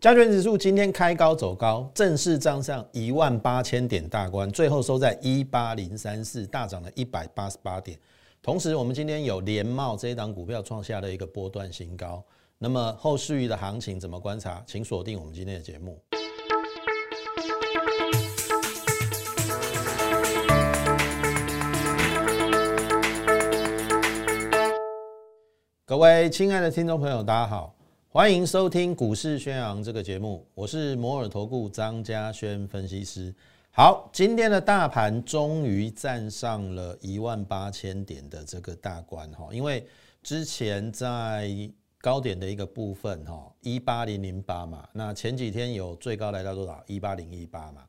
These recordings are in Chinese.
加权指数今天开高走高，正式站上一万八千点大关，最后收在一八零三四，大涨了一百八十八点。同时，我们今天有联茂这一档股票创下了一个波段新高。那么后续的行情怎么观察？请锁定我们今天的节目。各位亲爱的听众朋友，大家好。欢迎收听股市宣扬这个节目，我是摩尔投顾张家轩分析师。好，今天的大盘终于站上了一万八千点的这个大关哈，因为之前在高点的一个部分哈，一八零零八嘛，那前几天有最高来到多少？一八零一八嘛，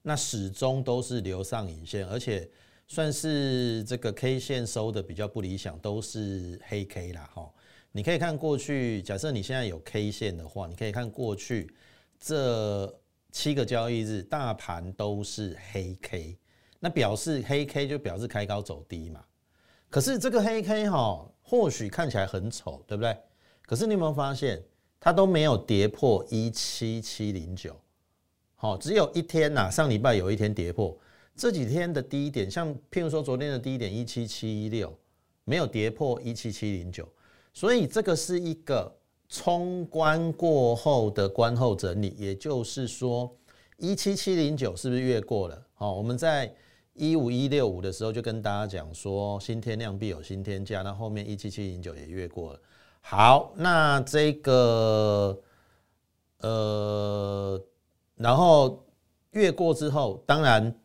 那始终都是留上影线，而且算是这个 K 线收的比较不理想，都是黑 K 啦哈。你可以看过去，假设你现在有 K 线的话，你可以看过去这七个交易日，大盘都是黑 K，那表示黑 K 就表示开高走低嘛。可是这个黑 K 哈，或许看起来很丑，对不对？可是你有没有发现，它都没有跌破一七七零九，好，只有一天呐，上礼拜有一天跌破，这几天的低点，像譬如说昨天的低点一七七一六，没有跌破一七七零九。所以这个是一个冲关过后的关后整理，也就是说，一七七零九是不是越过了？好，我们在一五一六五的时候就跟大家讲说，新天量必有新天价，那后面一七七零九也越过了。好，那这个呃，然后越过之后，当然。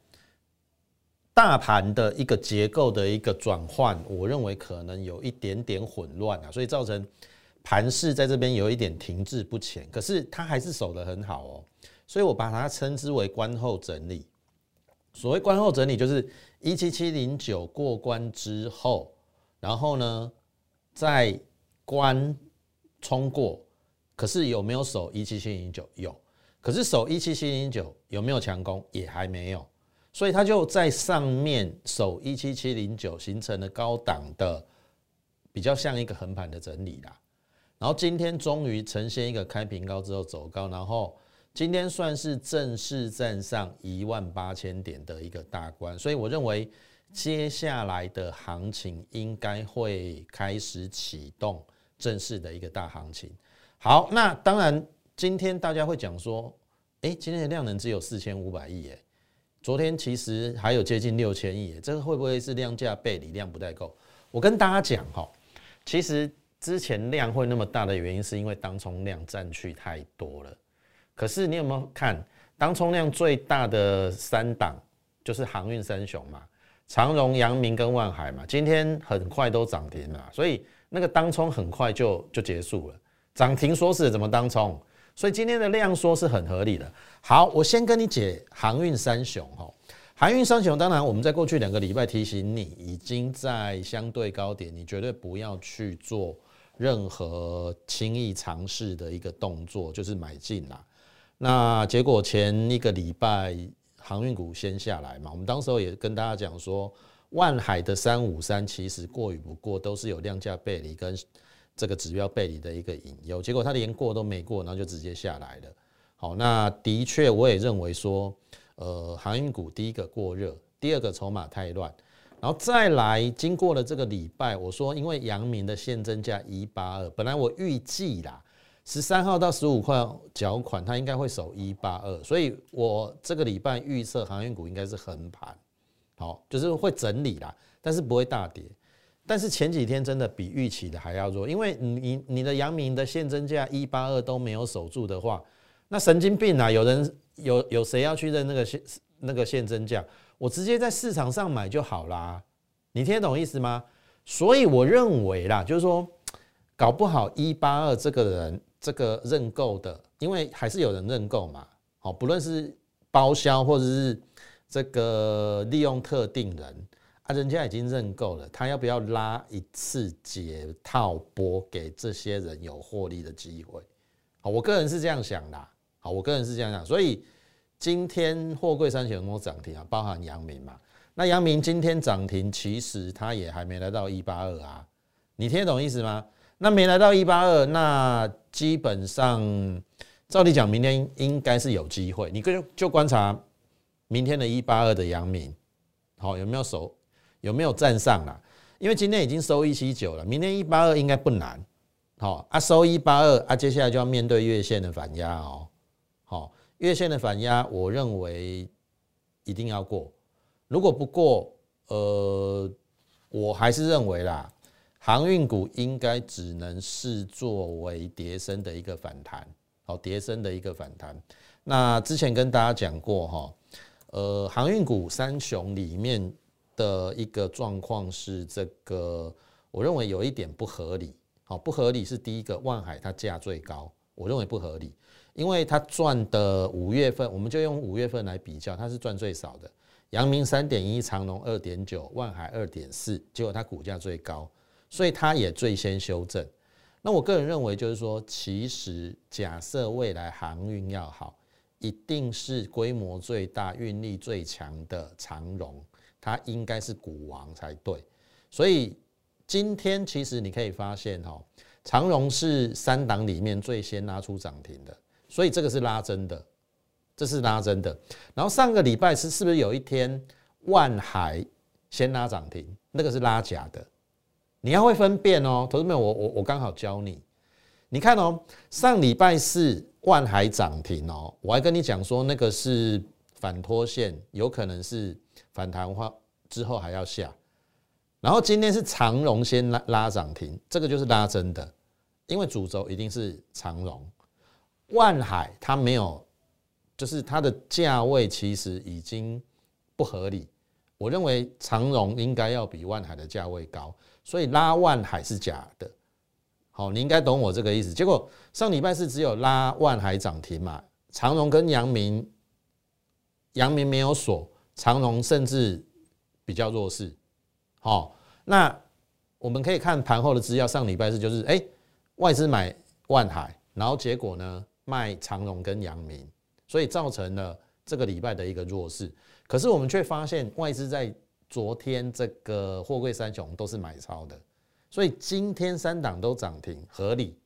大盘的一个结构的一个转换，我认为可能有一点点混乱啊，所以造成盘势在这边有一点停滞不前。可是它还是守得很好哦，所以我把它称之为观后整理。所谓观后整理，就是一七七零九过关之后，然后呢在关冲过，可是有没有守一七七零九？有，可是守一七七零九有没有强攻？也还没有。所以它就在上面守一七七零九，形成了高档的，比较像一个横盘的整理啦。然后今天终于呈现一个开平高之后走高，然后今天算是正式站上一万八千点的一个大关。所以我认为接下来的行情应该会开始启动正式的一个大行情。好，那当然今天大家会讲说，哎，今天的量能只有四千五百亿，哎。昨天其实还有接近六千亿，这个会不会是量价背离，量不太够？我跟大家讲哈，其实之前量会那么大的原因，是因为当冲量占去太多了。可是你有没有看当冲量最大的三档，就是航运三雄嘛，长荣、阳明跟万海嘛，今天很快都涨停了，所以那个当冲很快就就结束了，涨停说是怎么当冲？所以今天的量缩是很合理的。好，我先跟你解航运三雄哈。航运三雄，当然我们在过去两个礼拜提醒你，已经在相对高点，你绝对不要去做任何轻易尝试的一个动作，就是买进啦。那结果前一个礼拜航运股先下来嘛，我们当时候也跟大家讲说，万海的三五三其实过与不过都是有量价背离跟。这个指标背离的一个引诱，结果它连过都没过，然后就直接下来了。好，那的确我也认为说，呃，航运股第一个过热，第二个筹码太乱，然后再来经过了这个礼拜，我说因为阳明的现增价一八二，本来我预计啦，十三号到十五块缴款，它应该会守一八二，所以我这个礼拜预测航运股应该是横盘，好，就是会整理啦，但是不会大跌。但是前几天真的比预期的还要弱，因为你你的阳明的现增价一八二都没有守住的话，那神经病啊！有人有有谁要去认那个现那个现增价？我直接在市场上买就好啦，你听得懂意思吗？所以我认为啦，就是说搞不好一八二这个人这个认购的，因为还是有人认购嘛，好，不论是包销或者是这个利用特定人。啊人家已经认购了，他要不要拉一次解套波给这些人有获利的机会？好，我个人是这样想的。好，我个人是这样想，所以今天货柜三雄都涨停啊，包含阳明嘛。那阳明今天涨停，其实它也还没来到一八二啊。你听得懂意思吗？那没来到一八二，那基本上照理讲，明天应该是有机会。你就就观察明天的一八二的阳明，好有没有守，有没有站上啦？因为今天已经收一七九了，明天一八二应该不难。好啊，收一八二啊，接下来就要面对月线的反压哦。好，月线的反压，我认为一定要过。如果不过，呃，我还是认为啦，航运股应该只能是作为叠升的一个反弹。好，叠升的一个反弹。那之前跟大家讲过哈，呃，航运股三雄里面。的一个状况是这个，我认为有一点不合理。好，不合理是第一个，万海它价最高，我认为不合理，因为它赚的五月份，我们就用五月份来比较，它是赚最少的。阳明三点一，长隆二点九，万海二点四，结果它股价最高，所以它也最先修正。那我个人认为就是说，其实假设未来航运要好，一定是规模最大、运力最强的长荣。它应该是股王才对，所以今天其实你可以发现哈，长荣是三档里面最先拉出涨停的，所以这个是拉真的，这是拉真的。然后上个礼拜是是不是有一天万海先拉涨停，那个是拉假的，你要会分辨哦，投资们，我我我刚好教你，你看哦，上礼拜四万海涨停哦，我还跟你讲说那个是反拖线，有可能是。反弹话之后还要下，然后今天是长荣先拉拉涨停，这个就是拉真的，因为主轴一定是长荣。万海它没有，就是它的价位其实已经不合理。我认为长荣应该要比万海的价位高，所以拉万海是假的。好，你应该懂我这个意思。结果上礼拜是只有拉万海涨停嘛，长荣跟阳明，阳明没有锁。长荣甚至比较弱势，好，那我们可以看盘后的资料，上礼拜四就是哎，外资买万海，然后结果呢卖长荣跟阳明，所以造成了这个礼拜的一个弱势。可是我们却发现外资在昨天这个货柜三雄都是买超的，所以今天三档都涨停，合理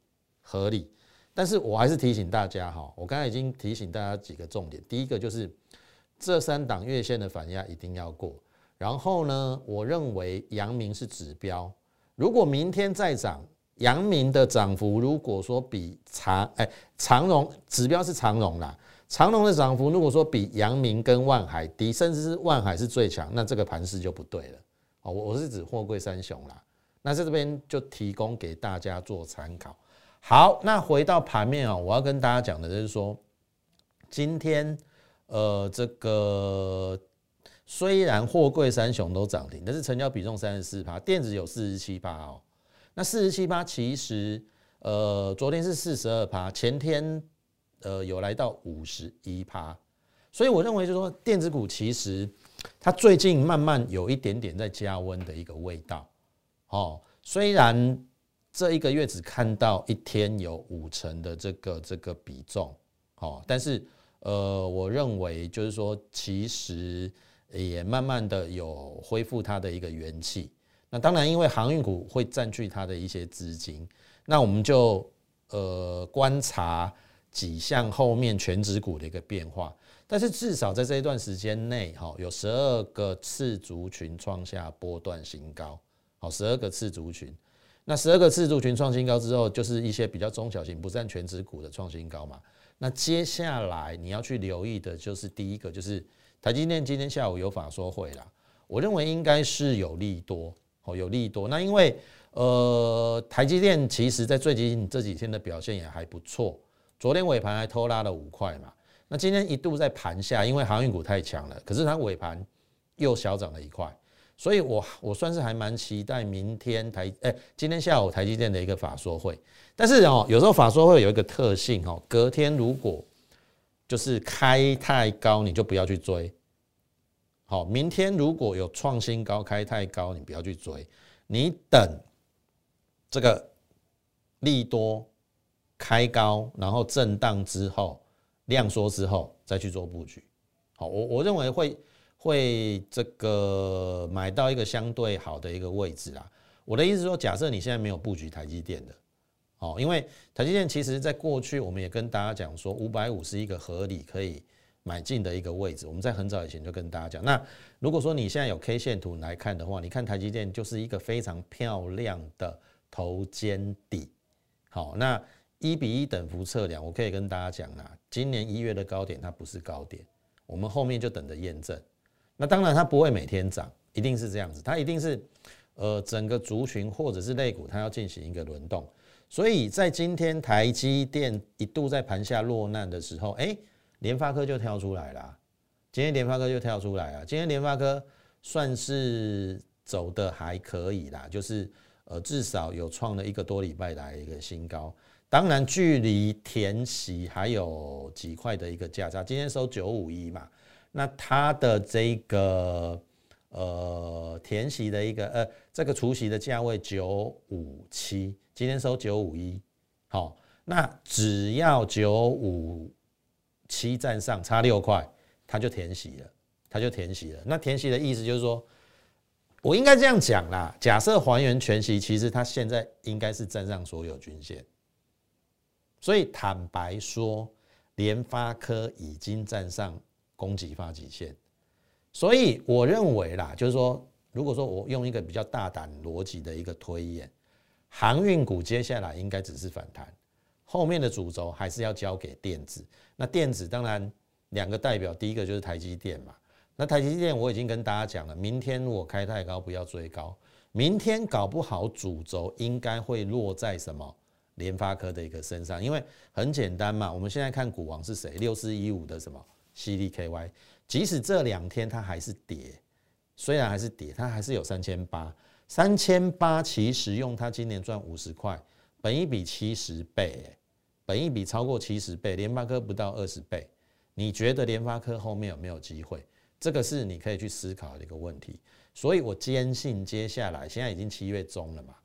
合理。但是我还是提醒大家哈，我刚才已经提醒大家几个重点，第一个就是。这三档月线的反压一定要过，然后呢，我认为阳明是指标。如果明天再涨，阳明的涨幅如果说比长哎长荣指标是长荣啦，长荣的涨幅如果说比阳明跟万海低，甚至是万海是最强，那这个盘势就不对了。哦，我我是指货柜三雄啦。那在这边就提供给大家做参考。好，那回到盘面啊，我要跟大家讲的就是说，今天。呃，这个虽然货柜三雄都涨停，但是成交比重三十四趴，电子有四十七趴哦。那四十七趴其实，呃，昨天是四十二趴，前天呃有来到五十一趴，所以我认为就是说，电子股其实它最近慢慢有一点点在加温的一个味道。哦，虽然这一个月只看到一天有五成的这个这个比重，哦，但是。呃，我认为就是说，其实也慢慢的有恢复它的一个元气。那当然，因为航运股会占据它的一些资金，那我们就呃观察几项后面全指股的一个变化。但是至少在这一段时间内，哈，有十二个次族群创下波段新高，好，十二个次族群。那十二个次族群创新高之后，就是一些比较中小型不占全指股的创新高嘛。那接下来你要去留意的就是第一个，就是台积电今天下午有法说会啦，我认为应该是有利多哦，有利多。那因为呃，台积电其实在最近这几天的表现也还不错，昨天尾盘还偷拉了五块嘛。那今天一度在盘下，因为航运股太强了，可是它尾盘又小涨了一块。所以，我我算是还蛮期待明天台哎，今天下午台积电的一个法说会。但是哦，有时候法说会有一个特性哦，隔天如果就是开太高，你就不要去追。好，明天如果有创新高开太高，你不要去追，你等这个利多开高，然后震荡之后量缩之后再去做布局。好，我我认为会。会这个买到一个相对好的一个位置啦。我的意思说，假设你现在没有布局台积电的，哦，因为台积电其实在过去我们也跟大家讲说，五百五是一个合理可以买进的一个位置。我们在很早以前就跟大家讲，那如果说你现在有 K 线图来看的话，你看台积电就是一个非常漂亮的头肩底。好，那一比一等幅测量，我可以跟大家讲啊，今年一月的高点它不是高点，我们后面就等着验证。那当然它不会每天涨，一定是这样子，它一定是呃整个族群或者是类股它要进行一个轮动。所以在今天台积电一度在盘下落难的时候，哎，联发科就跳出来了。今天联发科就跳出来了。今天联发科算是走的还可以啦，就是呃至少有创了一个多礼拜来一个新高。当然距离填息还有几块的一个价差。今天收九五一嘛，那它的这个呃填息的一个呃这个除息的价位九五七。今天收九五一，好，那只要九五七站上差六块，它就填息了，它就填息了。那填息的意思就是说，我应该这样讲啦。假设还原全息，其实它现在应该是站上所有均线。所以坦白说，联发科已经站上供给发际线。所以我认为啦，就是说，如果说我用一个比较大胆逻辑的一个推演。航运股接下来应该只是反弹，后面的主轴还是要交给电子。那电子当然两个代表，第一个就是台积电嘛。那台积电我已经跟大家讲了，明天如果开太高，不要追高。明天搞不好主轴应该会落在什么联发科的一个身上，因为很简单嘛。我们现在看股王是谁？六四一五的什么 CDKY，即使这两天它还是跌，虽然还是跌，它还是有三千八。三千八其实用它今年赚五十块，本一比七十倍，本一比超过七十倍，联发科不到二十倍，你觉得联发科后面有没有机会？这个是你可以去思考的一个问题。所以我坚信接下来现在已经七月中了嘛，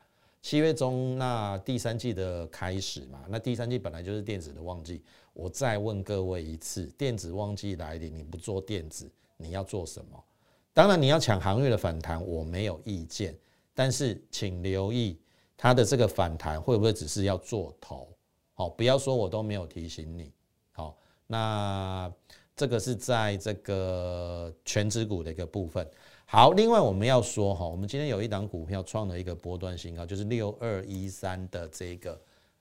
七月中那第三季的开始嘛，那第三季本来就是电子的旺季。我再问各位一次，电子旺季来临，你不做电子，你要做什么？当然你要抢航运的反弹，我没有意见。但是，请留意它的这个反弹会不会只是要做头？好，不要说我都没有提醒你。好，那这个是在这个全指股的一个部分。好，另外我们要说哈，我们今天有一档股票创了一个波段新高，就是六二一三的这个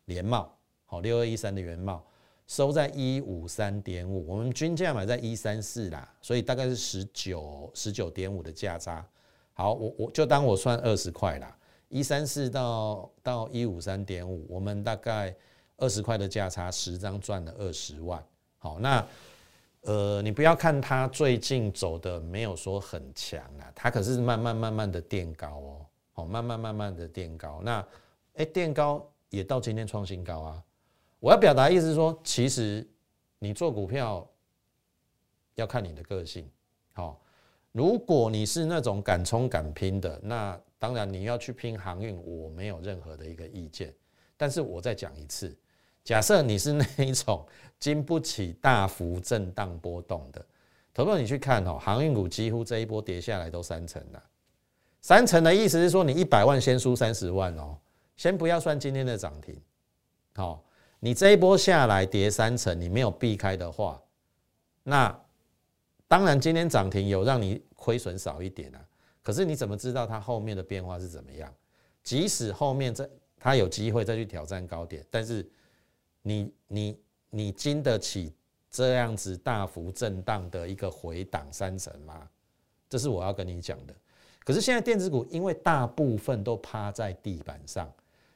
联帽。好，六二一三的原帽收在一五三点五，我们均价买在一三四啦，所以大概是十九十九点五的价差。好，我我就当我算二十块啦，一三四到到一五三点五，我们大概二十块的价差，十张赚了二十万。好，那呃，你不要看它最近走的没有说很强啊，它可是慢慢慢慢的垫高哦，好，慢慢慢慢的垫高。那哎，垫高也到今天创新高啊。我要表达意思是说，其实你做股票要看你的个性，好。如果你是那种敢冲敢拼的，那当然你要去拼航运，我没有任何的一个意见。但是我再讲一次，假设你是那一种经不起大幅震荡波动的，投资你去看哦，航运股几乎这一波跌下来都三成了。三成的意思是说，你一百万先输三十万哦，先不要算今天的涨停，好，你这一波下来跌三成，你没有避开的话，那。当然，今天涨停有让你亏损少一点啊。可是你怎么知道它后面的变化是怎么样？即使后面这它有机会再去挑战高点，但是你你你经得起这样子大幅震荡的一个回档三成吗？这是我要跟你讲的。可是现在电子股因为大部分都趴在地板上，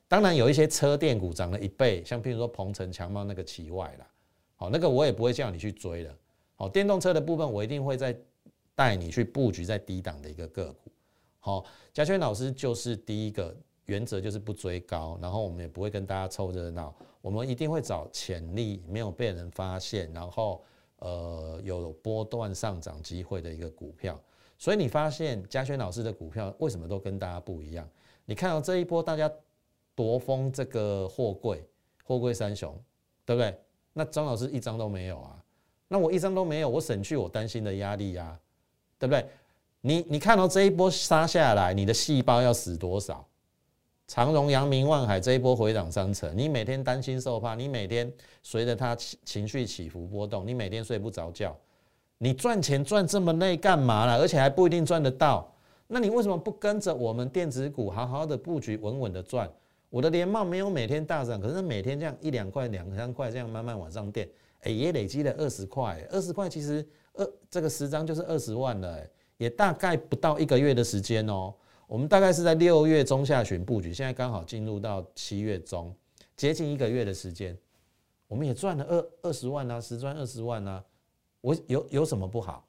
当然有一些车电股涨了一倍，像譬如说鹏程强茂那个奇外啦，好，那个我也不会叫你去追了。好，电动车的部分我一定会在带你去布局在低档的一个个股。好，嘉轩老师就是第一个原则就是不追高，然后我们也不会跟大家凑热闹，我们一定会找潜力没有被人发现，然后呃有波段上涨机会的一个股票。所以你发现嘉轩老师的股票为什么都跟大家不一样？你看到这一波大家夺封这个货柜，货柜三雄，对不对？那张老师一张都没有啊。那我一张都没有，我省去我担心的压力呀，对不对？你你看到这一波杀下来，你的细胞要死多少？长荣、阳明、万海这一波回涨三成，你每天担心受怕，你每天随着它情绪起伏波动，你每天睡不着觉，你赚钱赚这么累干嘛了？而且还不一定赚得到。那你为什么不跟着我们电子股好好的布局，稳稳的赚？我的联茂没有每天大涨，可是每天这样一两块、两三块这样慢慢往上垫，哎，也累积了二十块。二十块其实二这个十张就是二十万了，也大概不到一个月的时间哦。我们大概是在六月中下旬布局，现在刚好进入到七月中，接近一个月的时间，我们也赚了二二十万啊，十赚二十万啊，我有有什么不好？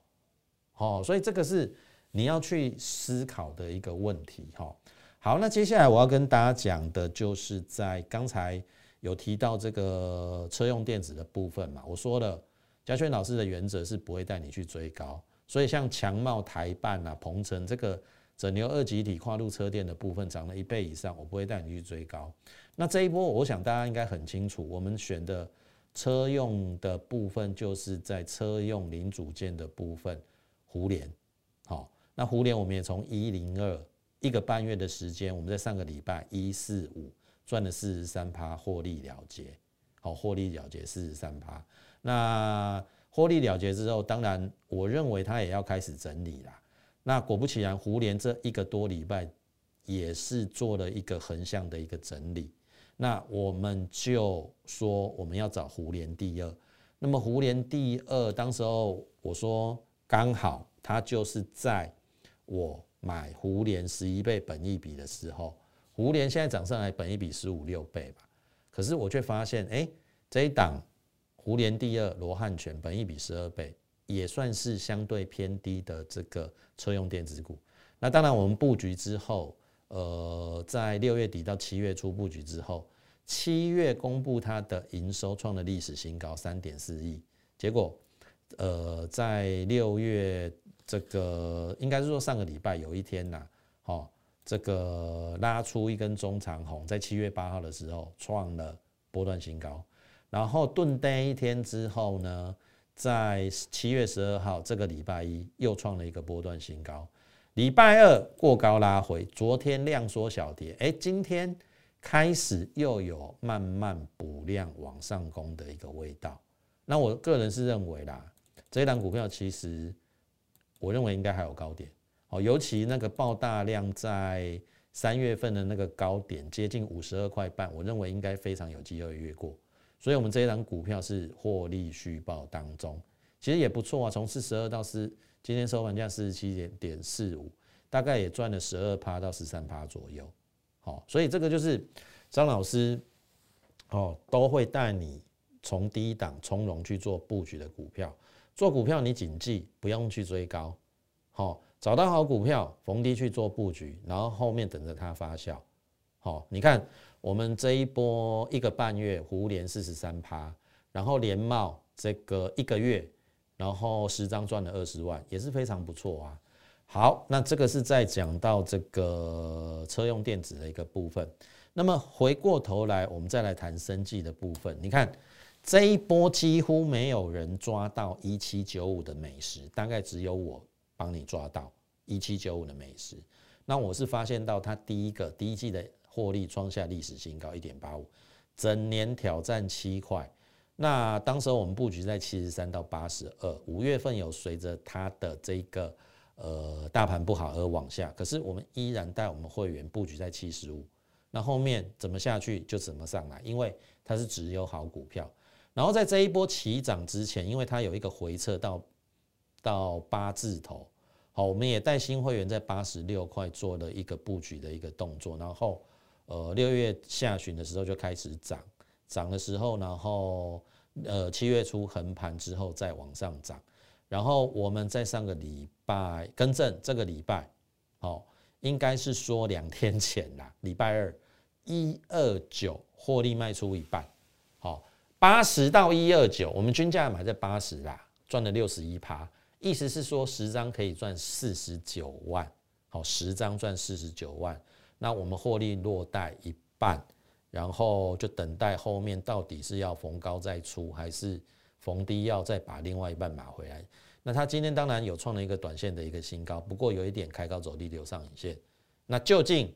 哦，所以这个是你要去思考的一个问题哈。好，那接下来我要跟大家讲的就是在刚才有提到这个车用电子的部分嘛，我说了，嘉轩老师的原则是不会带你去追高，所以像强茂、台办啊、鹏程这个。整流二极体跨入车电的部分涨了一倍以上，我不会带你去追高。那这一波，我想大家应该很清楚，我们选的车用的部分就是在车用零组件的部分，胡联。好，那胡联我们也从一零二一个半月的时间，我们在上个礼拜一四五赚了四十三趴获利了结。好，获利了结四十三趴。那获利了结之后，当然我认为它也要开始整理啦。那果不其然，胡联这一个多礼拜也是做了一个横向的一个整理。那我们就说我们要找胡联第二。那么胡联第二，当时候我说刚好它就是在我买胡联十一倍本一比的时候，胡联现在涨上来本一比十五六倍吧。可是我却发现，哎，这一档胡联第二罗汉拳本一比十二倍。也算是相对偏低的这个车用电子股。那当然，我们布局之后，呃，在六月底到七月初布局之后，七月公布它的营收创了历史新高，三点四亿。结果，呃，在六月这个应该是说上个礼拜有一天呐，哦，这个拉出一根中长红，在七月八号的时候创了波段新高，然后顿跌一天之后呢？在七月十二号这个礼拜一又创了一个波段新高，礼拜二过高拉回，昨天量缩小跌，哎，今天开始又有慢慢补量往上攻的一个味道。那我个人是认为啦，这一档股票其实我认为应该还有高点，哦，尤其那个爆大量在三月份的那个高点接近五十二块半，我认为应该非常有机会越过。所以，我们这一档股票是获利续报当中，其实也不错啊。从四十二到四，今天收盘价四十七点点四五，大概也赚了十二趴到十三趴左右。好，所以这个就是张老师哦，都会带你从低档从容去做布局的股票。做股票，你谨记不用去追高，好，找到好股票逢低去做布局，然后后面等着它发酵。好，你看。我们这一波一个半月，胡连四十三趴，然后连茂这个一个月，然后十张赚了二十万，也是非常不错啊。好，那这个是在讲到这个车用电子的一个部分。那么回过头来，我们再来谈生计的部分。你看这一波几乎没有人抓到一七九五的美食，大概只有我帮你抓到一七九五的美食。那我是发现到它第一个第一季的。获利创下历史新高，一点八五，整年挑战七块。那当时我们布局在七十三到八十二，五月份有随着它的这个呃大盘不好而往下，可是我们依然带我们会员布局在七十五。那后面怎么下去就怎么上来，因为它是只有好股票。然后在这一波起涨之前，因为它有一个回撤到到八字头，好，我们也带新会员在八十六块做了一个布局的一个动作，然后。呃，六月下旬的时候就开始涨，涨的时候，然后呃七月初横盘之后再往上涨，然后我们在上个礼拜更正，这个礼拜，好，应该是说两天前啦，礼拜二一二九获利卖出一半，好，八十到一二九，我们均价买在八十啦，赚了六十一趴，意思是说十张可以赚四十九万，好，十张赚四十九万。那我们获利落袋一半，然后就等待后面到底是要逢高再出，还是逢低要再把另外一半买回来。那它今天当然有创了一个短线的一个新高，不过有一点开高走低留上影线。那究竟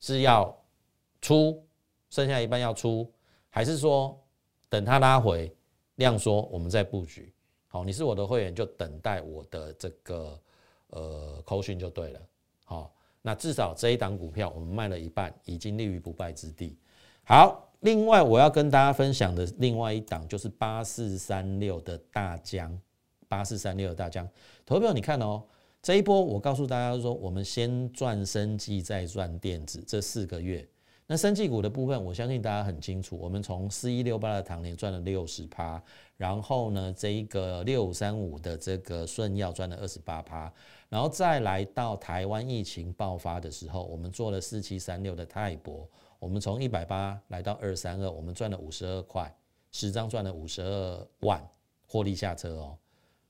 是要出，剩下一半要出，还是说等它拉回量缩，我们再布局？好，你是我的会员，就等待我的这个呃口讯就对了。好，那至少这一档股票我们卖了一半，已经立于不败之地。好，另外我要跟大家分享的另外一档就是八四三六的大疆，八四三六的大疆，投票你看哦，这一波我告诉大家说，我们先赚生技，再赚电子，这四个月。那生技股的部分，我相信大家很清楚，我们从四一六八的唐年赚了六十趴，然后呢，这一个六五三五的这个顺药赚了二十八趴，然后再来到台湾疫情爆发的时候，我们做了四七三六的泰博，我们从一百八来到二三二，我们赚了五十二块，十张赚了五十二万，获利下车哦。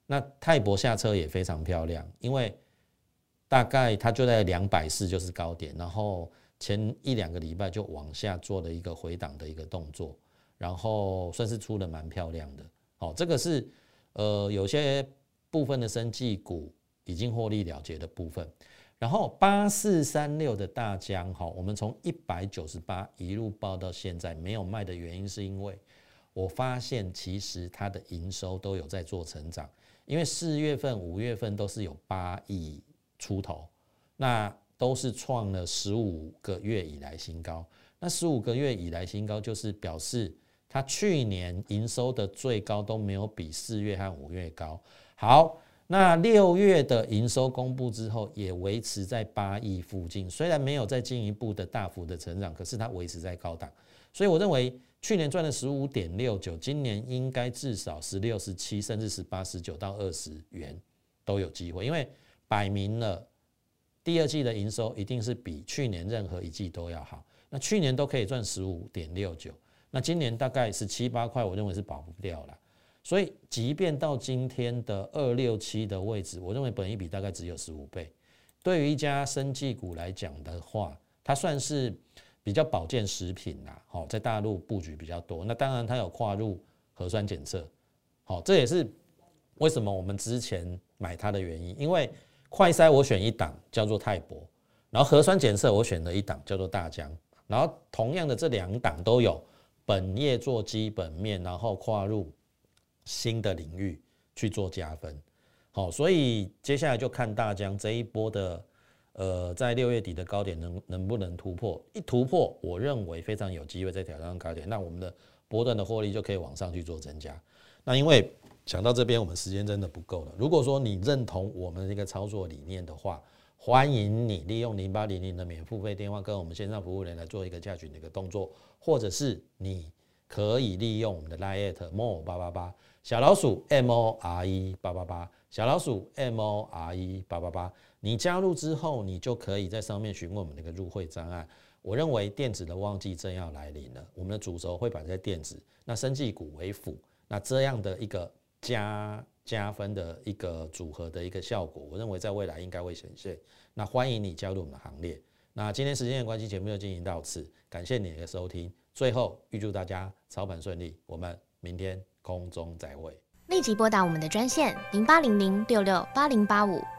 那泰博下车也非常漂亮，因为大概它就在两百四就是高点，然后。前一两个礼拜就往下做了一个回档的一个动作，然后算是出的蛮漂亮的。好，这个是呃有些部分的生技股已经获利了结的部分。然后八四三六的大疆，哈，我们从一百九十八一路报到现在没有卖的原因，是因为我发现其实它的营收都有在做成长，因为四月份、五月份都是有八亿出头，那。都是创了十五个月以来新高，那十五个月以来新高就是表示它去年营收的最高都没有比四月和五月高。好，那六月的营收公布之后也维持在八亿附近，虽然没有再进一步的大幅的成长，可是它维持在高档，所以我认为去年赚了十五点六九，今年应该至少十六、十七，甚至十八、十九到二十元都有机会，因为摆明了。第二季的营收一定是比去年任何一季都要好。那去年都可以赚十五点六九，那今年大概是七八块，我认为是保不掉了。所以，即便到今天的二六七的位置，我认为本一比大概只有十五倍。对于一家生技股来讲的话，它算是比较保健食品啦。好，在大陆布局比较多。那当然，它有跨入核酸检测。好，这也是为什么我们之前买它的原因，因为。快筛我选一档叫做泰博，然后核酸检测我选了一档叫做大疆，然后同样的这两档都有本业做基本面，然后跨入新的领域去做加分。好，所以接下来就看大疆这一波的，呃，在六月底的高点能能不能突破？一突破，我认为非常有机会再挑战高点，那我们的波段的获利就可以往上去做增加。那因为。讲到这边，我们时间真的不够了。如果说你认同我们的一个操作理念的话，欢迎你利用零八零零的免付费电话跟我们线上服务人来做一个加群的一个动作，或者是你可以利用我们的 line at more 八八八小老鼠 m o r e 八八八小老鼠 m o r e 八八八，你加入之后，你就可以在上面询问我们的一个入会专案。我认为电子的旺季正要来临了，我们的主轴会摆在电子，那生技股为辅，那这样的一个。加加分的一个组合的一个效果，我认为在未来应该会显现。那欢迎你加入我们的行列。那今天时间的关系，节目就进行到此，感谢你的收听。最后预祝大家操盘顺利，我们明天空中再会。立即拨打我们的专线零八零零六六八零八五